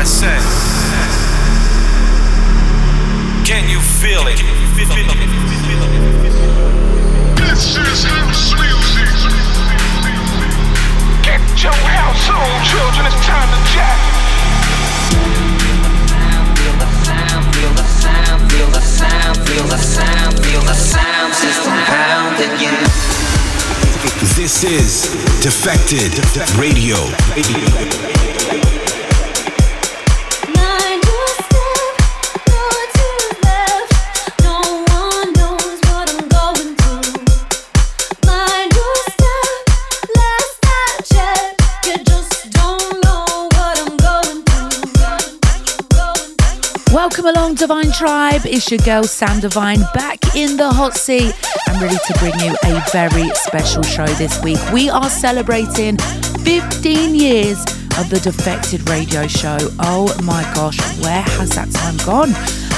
I said, can you feel it? This is house music. Get your house on, children. It's time to jack. Feel the sound, feel the sound, feel the sound, feel the sound, feel the sound system pounding you. This is Defected Radio. Divine Tribe. It's your girl Sam Divine back in the hot seat. I'm ready to bring you a very special show this week. We are celebrating 15 years of the Defected Radio Show. Oh my gosh, where has that time gone?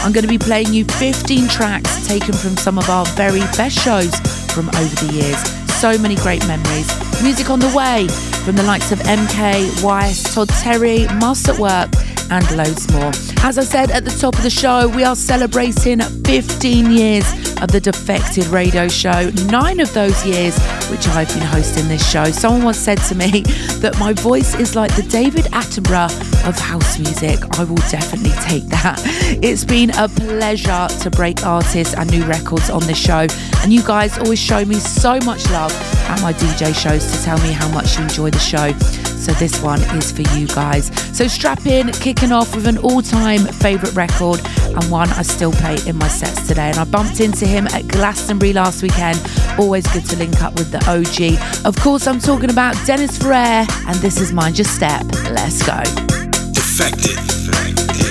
I'm going to be playing you 15 tracks taken from some of our very best shows from over the years. So many great memories. Music on the way from the likes of MK, Weiss, Todd Terry, Master at Work, and loads more. As I said at the top of the show, we are celebrating 15 years of the Defected Radio Show. Nine of those years which I've been hosting this show. Someone once said to me that my voice is like the David Attenborough of house music. I will definitely take that. It's been a pleasure to break artists and new records on this show. And you guys always show me so much love at my DJ shows to tell me how much you enjoy the show. So this one is for you guys. So strap in, kicking off with an all-time favourite record and one I still play in my sets today. And I bumped into him at Glastonbury last weekend. Always good to link up with the OG. Of course, I'm talking about Dennis Ferrer, and this is Mind Your Step. Let's go. Defected. Defected.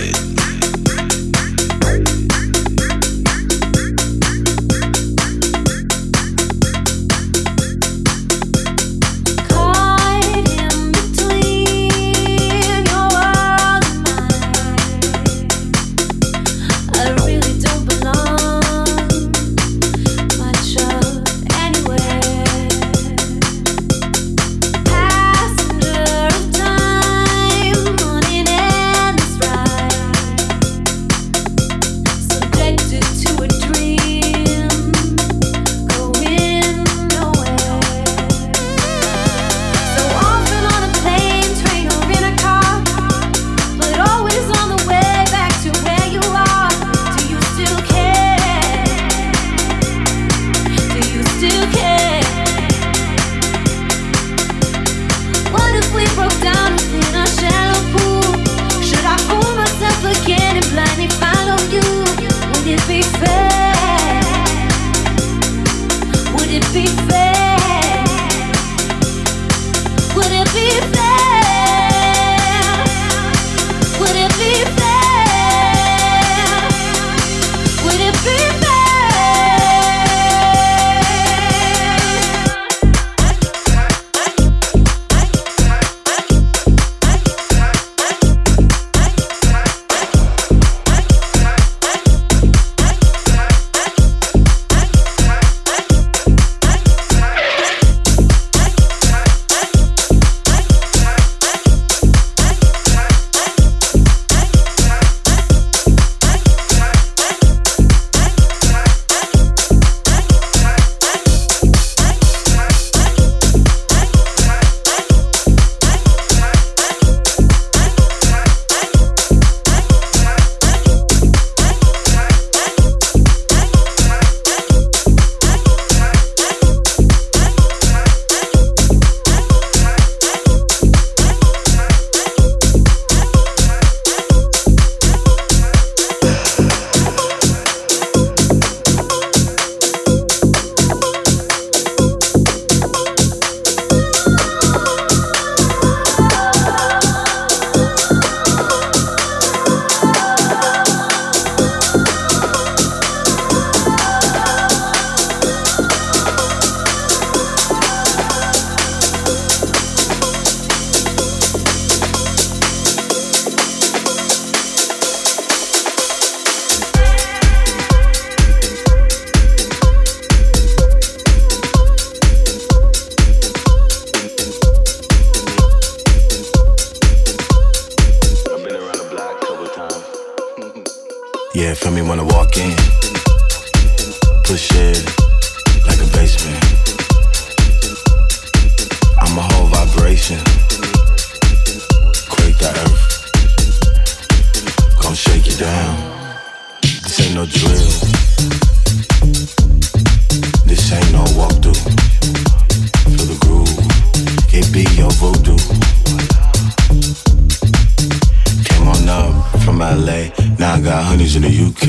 LA. Now I got honeys in the UK.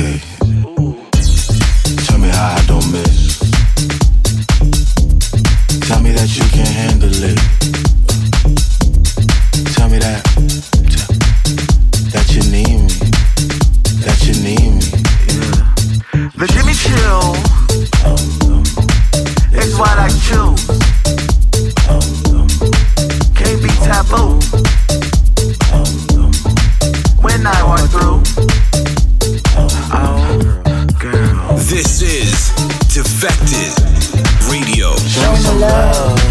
Tell me how I don't miss. Tell me that you can't handle it. Tell me that. that you need me. That you need me. Yeah. The Jimmy Chill is what I choose. Can't be taboo love.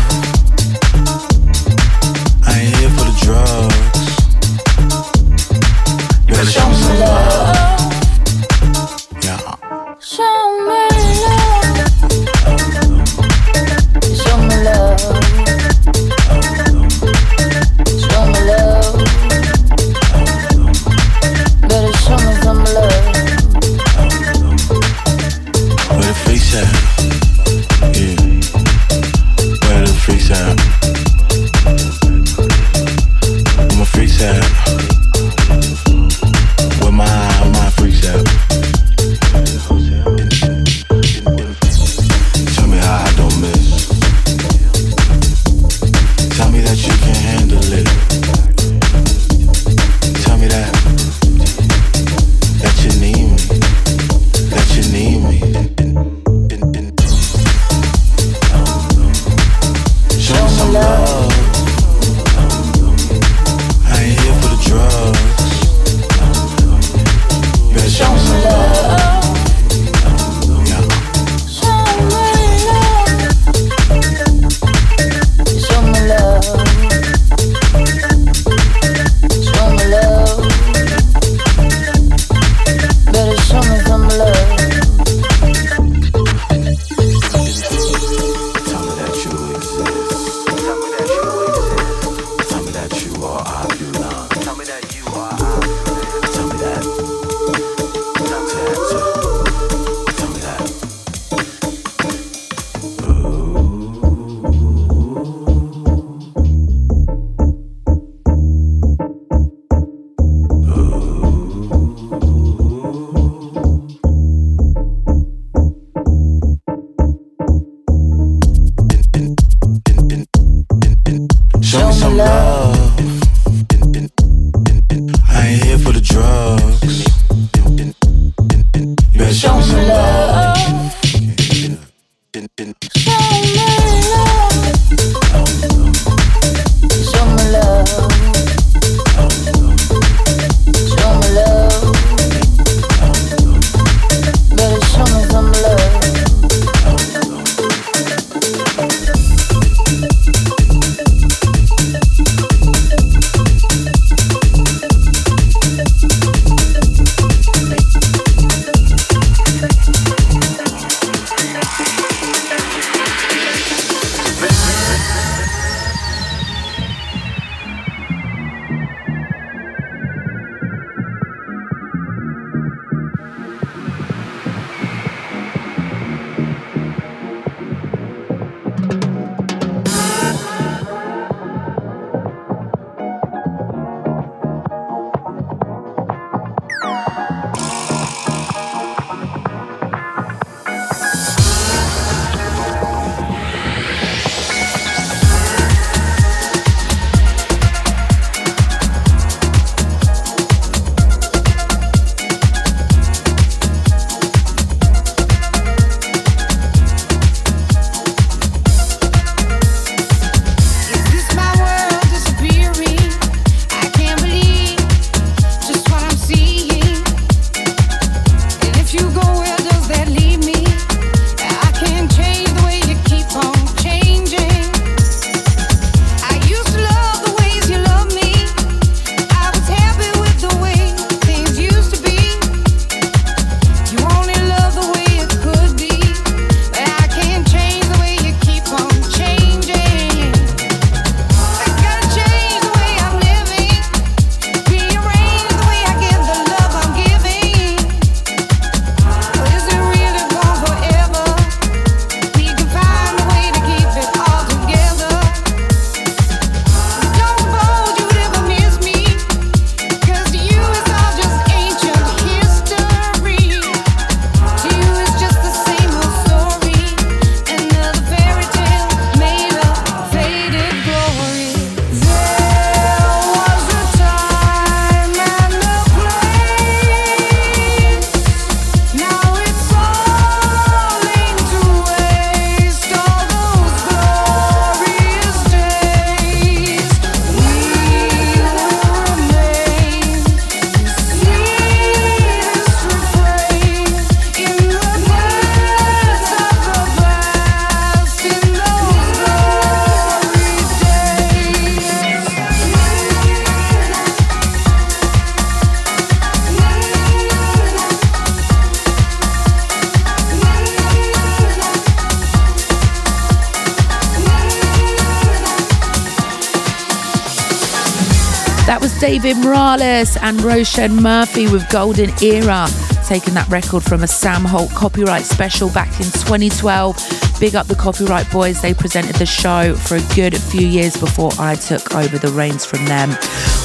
David Morales and Roisin Murphy with Golden Era, taking that record from a Sam Holt copyright special back in 2012. Big up the Copyright Boys, they presented the show for a good few years before I took over the reins from them.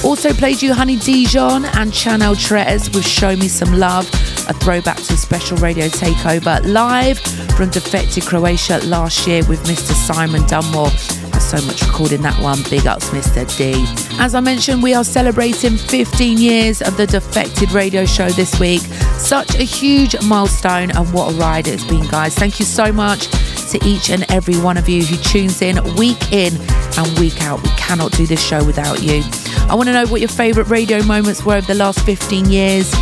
Also played you Honey Dijon and Channel Tres with Show Me Some Love, a throwback to a special radio takeover live from Defected Croatia last year with Mr. Simon Dunmore so much recording that one. Big ups, Mr. D. As I mentioned, we are celebrating 15 years of the Defected Radio Show this week. Such a huge milestone, and what a ride it's been, guys. Thank you so much to each and every one of you who tunes in week in and week out. We cannot do this show without you. I want to know what your favourite radio moments were over the last 15 years.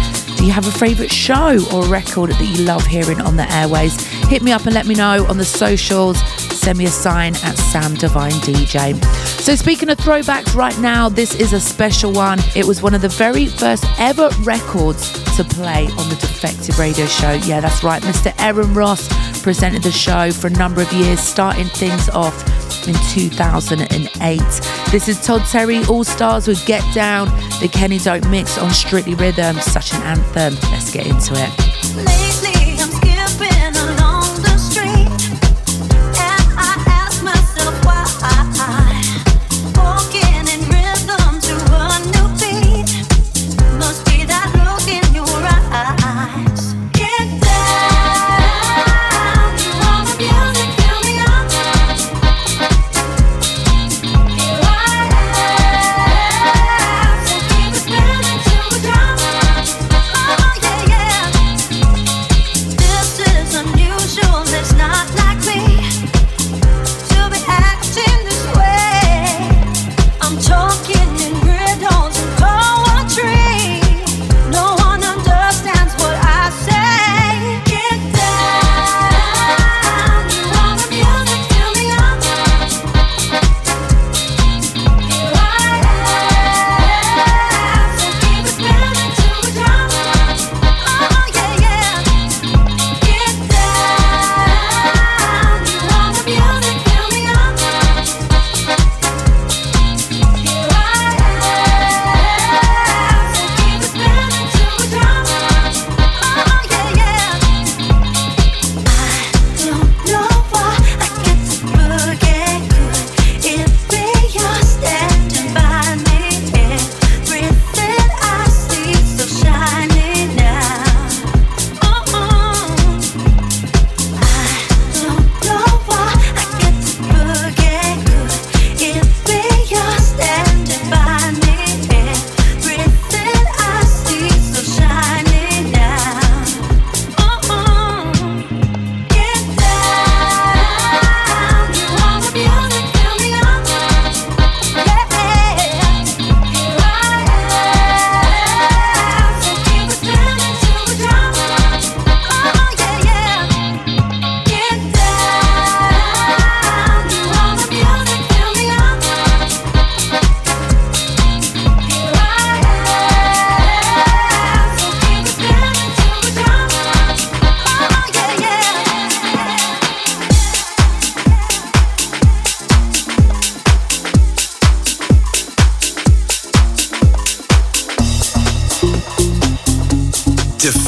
You have a favourite show or record that you love hearing on the airways? Hit me up and let me know on the socials. Send me a sign at Sam Divine DJ. So, speaking of throwbacks, right now, this is a special one. It was one of the very first ever records to play on the Defected Radio Show. Yeah, that's right. Mr. Aaron Ross presented the show for a number of years, starting things off in 2008. This is Todd Terry All Stars with Get Down, the Kenny Dope mix on Strictly Rhythm. Such an anthem. Let's get into it.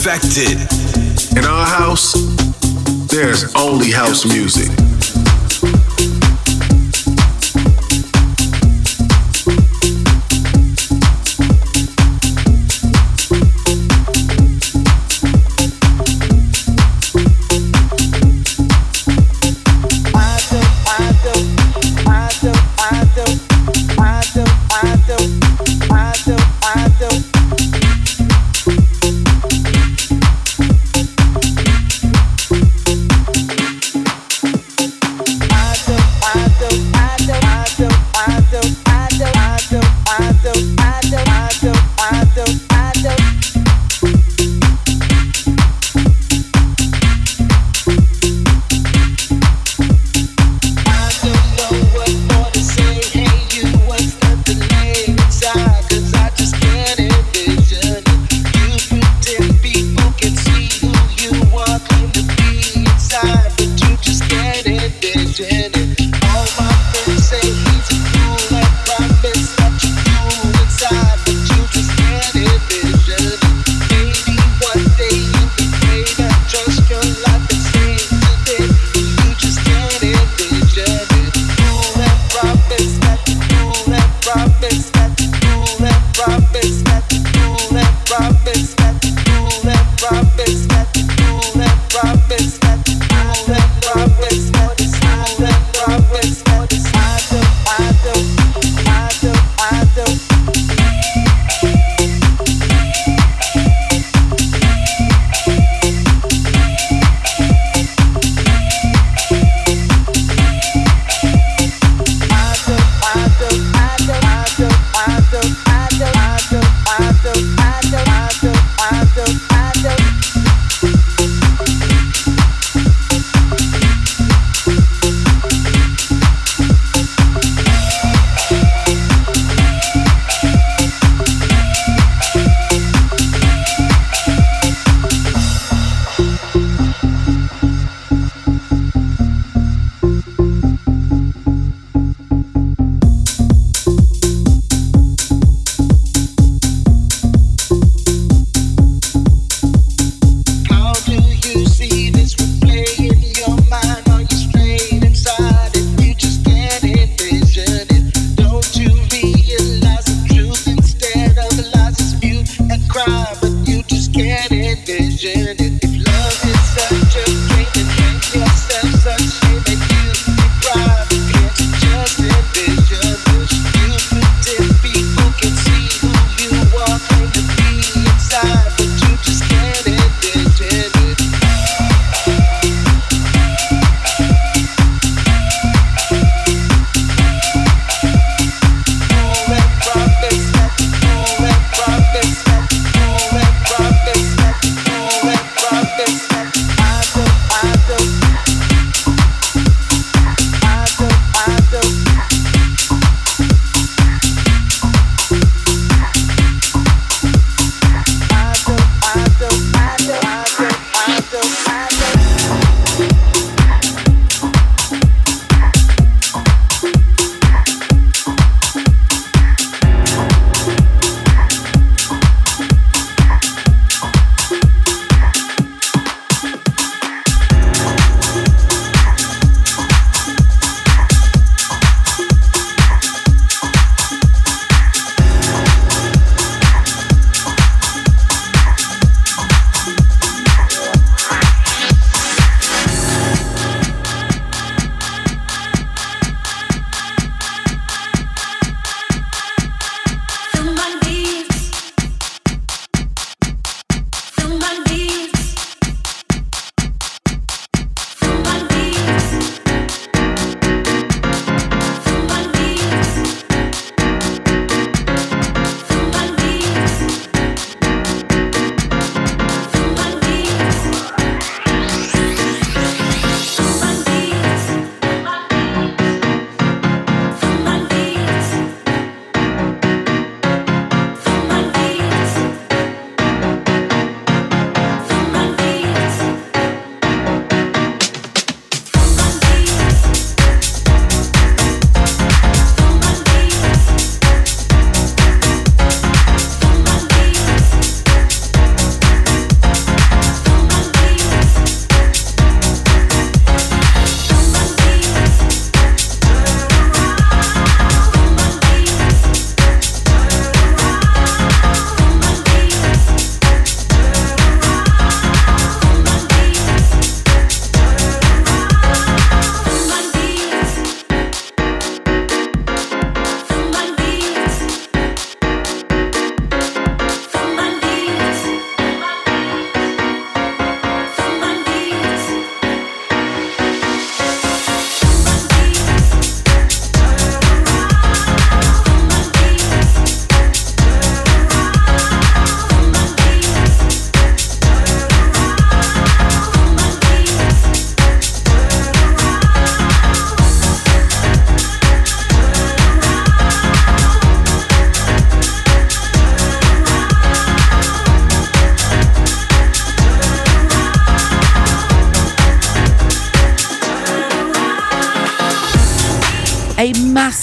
Defected. In our house, there's only house music.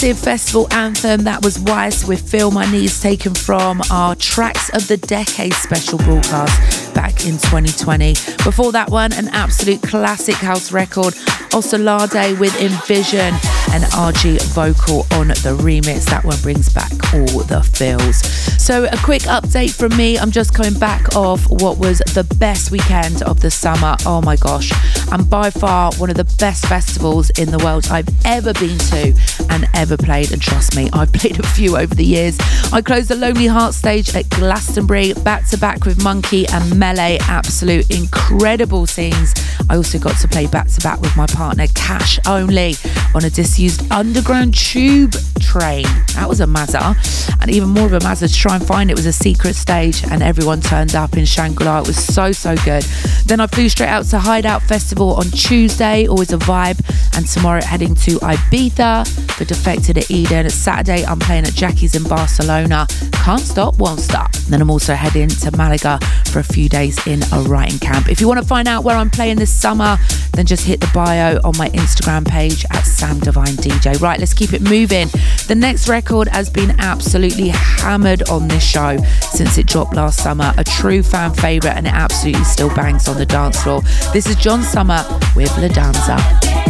Massive festival anthem that was Weiss with Feel My Needs taken from our Tracks of the Decade special broadcast back in 2020. Before that one, an absolute classic house record, Osunlade with Envision and Argy vocal on the remix. That one brings back all the feels. So, a quick update from me. I'm just coming back off what was the best weekend of the summer. Oh my gosh. And by far one of the best festivals in the world I've ever been to and ever played. And trust me, I've played a few over the years. I closed the Lonely Heart stage at Glastonbury back to back with Monki and Melé. Absolute incredible scenes. I also got to play back to back with my partner Cash Only on a disused underground tube train. That was a mazza. And even more of a mazza to try and find it was a secret stage and everyone turned up in Shangri-La. It was so, so good. Then I flew straight out to Hideout Festival on Tuesday, always a vibe. And tomorrow heading to Ibiza for Defected at Eden. Saturday I'm playing at Jackie's in Barcelona. Can't stop, won't stop. Then I'm also heading to Malaga for a few days in a writing camp. If you want to find out where I'm playing this summer, then just hit the bio on my Instagram page at Sam Divine DJ. Right, let's keep it moving. The next record has been absolutely hammered on this show since it dropped last summer. A true fan favourite and it absolutely still bangs on the dance floor. This is John Summit with La Danza.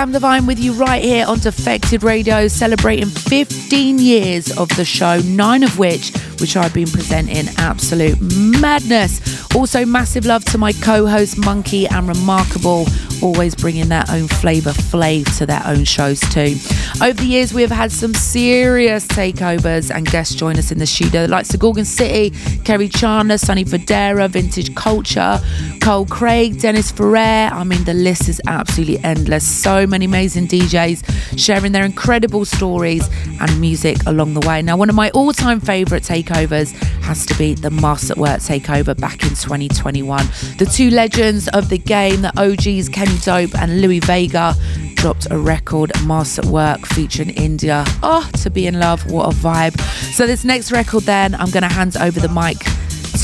Sam Divine with you right here on Defected Radio, celebrating 15 years of the show, nine of which which I've been presenting absolute madness. Also, massive love to my co-host Monki and Remarkable, always bringing their own flavour flav to their own shows too. Over the years, we have had some serious takeovers and guests join us in the studio, like Gorgon City, Kerri Chandler, Sonny Fodera, Vintage Culture, Cole Craig, Dennis Ferrer. I mean, the list is absolutely endless. So many amazing DJs sharing their incredible stories and music along the way. Now, one of my all-time favourite takeovers has to be the Master at Work takeover back in 2021. The two legends of the game, the OGs Kenny Dope and Louie Vega, dropped a record, Master at Work, featuring India. Oh, to be in love, what a vibe. So, this next record, then, I'm going to hand over the mic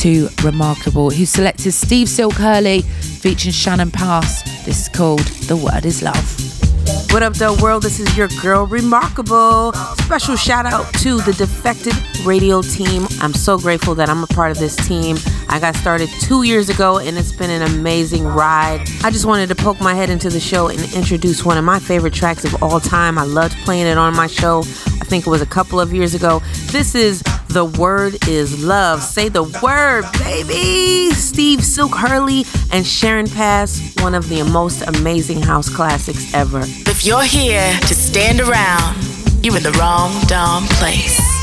to Remarkable, who selected Steve Silk Hurley featuring Shannon Pass. This is called The Word Is Love. What up, the world? This is your girl, Remarkable. Special shout out to the Defected Radio team. I'm so grateful that I'm a part of this team. I got started two years ago and it's been an amazing ride. I just wanted to poke my head into the show and introduce one of my favorite tracks of all time. I loved playing it on my show. I think it was a couple of years ago. This is The Word is Love. Say the word, baby! Steve Silk Hurley and Sharon Pass, one of the most amazing house classics ever. If you're here to stand around, you're in the wrong darn place.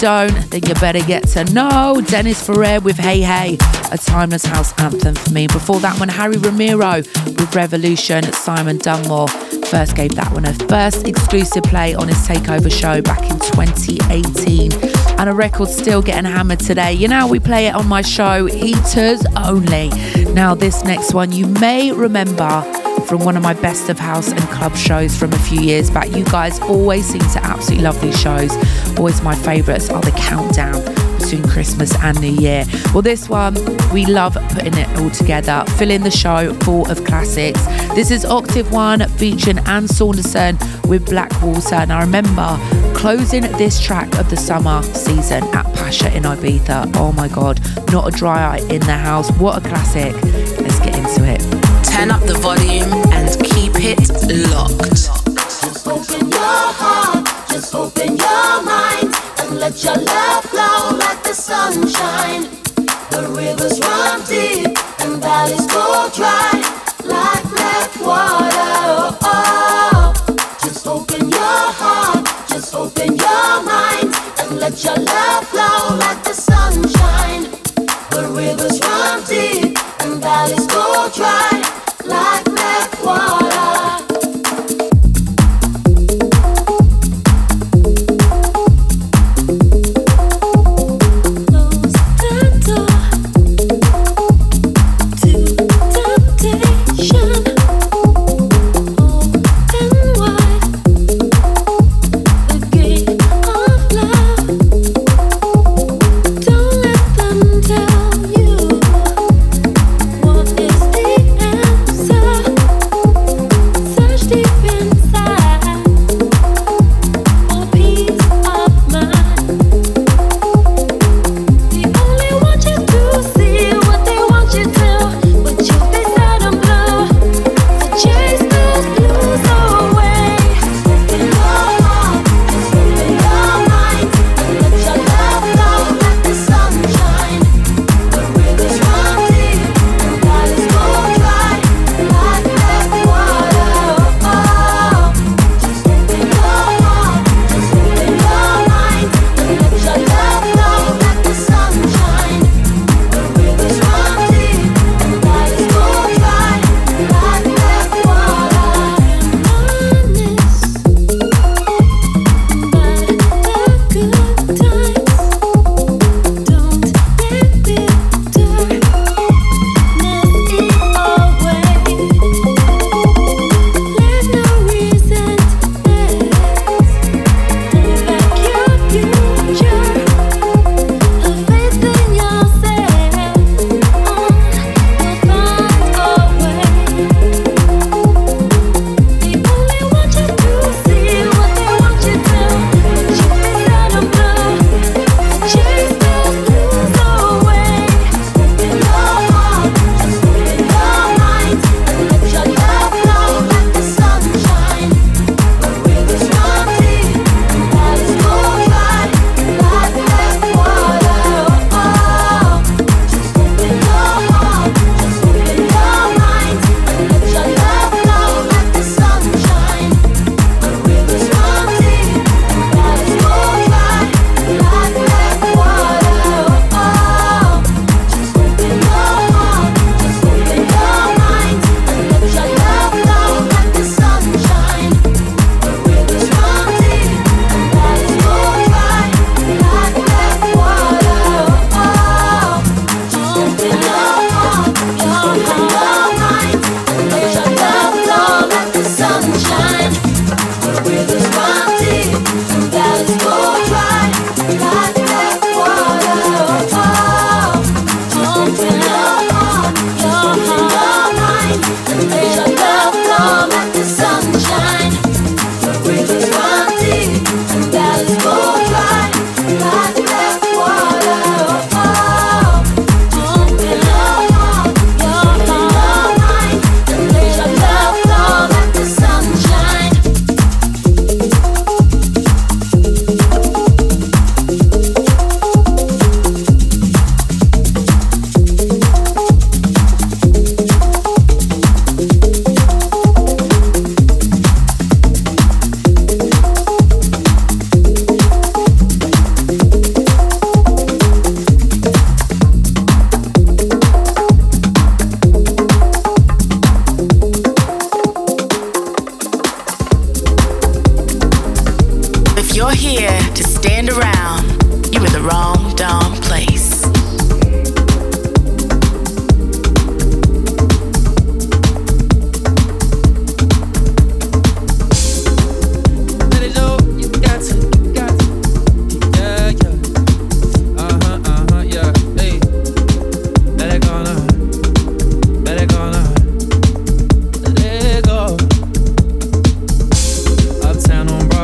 don't, then you better get to know. Dennis Ferrer with Hey Hey, a timeless house anthem for me. Before that one, Harry Romero with Revolution, Simon Dunmore first gave that one a first exclusive play on his takeover show back in 2018 and a record still getting hammered today. You know we play it on my show heaters only. Now this next one you may remember from one of my best of house and club shows from a few years back. You guys always seem to absolutely love these shows. Always my favourites are the countdown between Christmas and New Year. Well, this one, we love putting it all together, filling the show full of classics. This is Octave One featuring Ann Saunderson with Blackwater. And I remember closing this track of the summer season at Pacha in Ibiza. Oh my God, not a dry eye in the house. What a classic. Let's get into it turn up the volume and keep it locked. Just open your heart, just open your mind, and let your love flow like the sunshine. The rivers run deep and valleys go dry like black water. Oh, oh. Just open your heart, just open your mind, and let your love flow like the sunshine. The rivers run deep and valleys go dry like that one.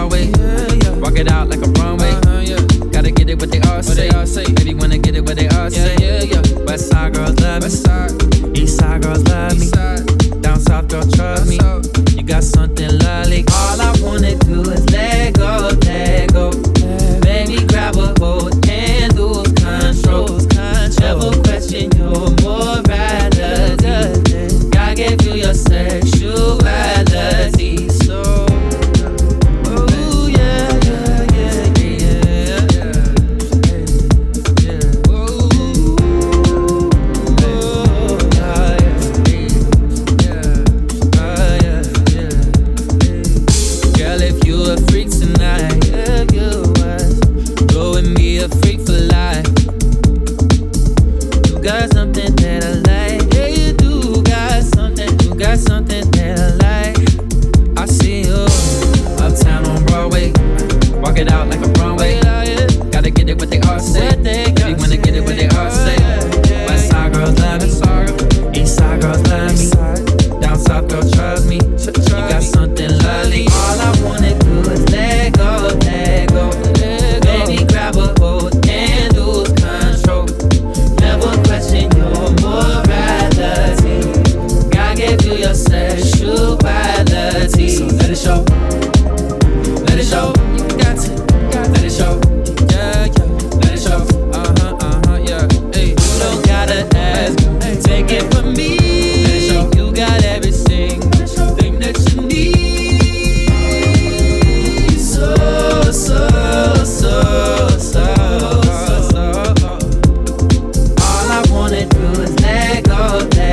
Broadway. Rock it out like a runway. let go. Let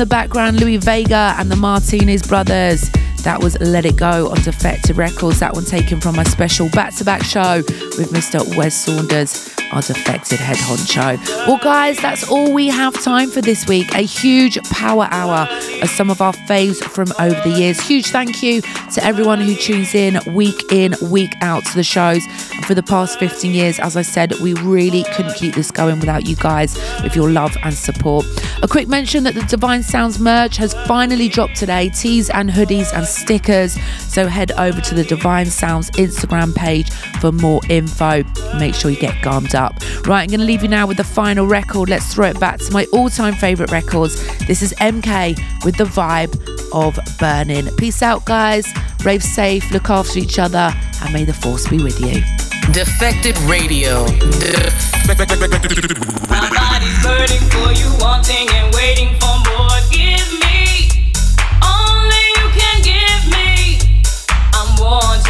the background, Louie Vega and the Martinez brothers. That was Let It Go on Defected Records. That one taken from my special back to back show with Mr. Wez Saunders, our defected head honcho. Well, guys, that's all we have time for this week. A huge power hour of some of our faves from over the years. Huge thank you to everyone who tunes in week in, week out to the shows for the past 15 years. As I said, we really couldn't keep this going without you guys with your love and support. A quick mention that the Divine Sounds merch has finally dropped today tees and hoodies and stickers. So head over to the Divine Sounds Instagram page for more info. Make sure you get garmed up. Right, I'm going to leave you now with the final record. Let's throw it back to my all time favourite records. This is MK with the vibe of burning. Peace out, guys. Rave safe, look after each other, and may the force be with you. Defected Radio. My body's burning for you, wanting and waiting for more. Give me only you can give me. I'm wanting.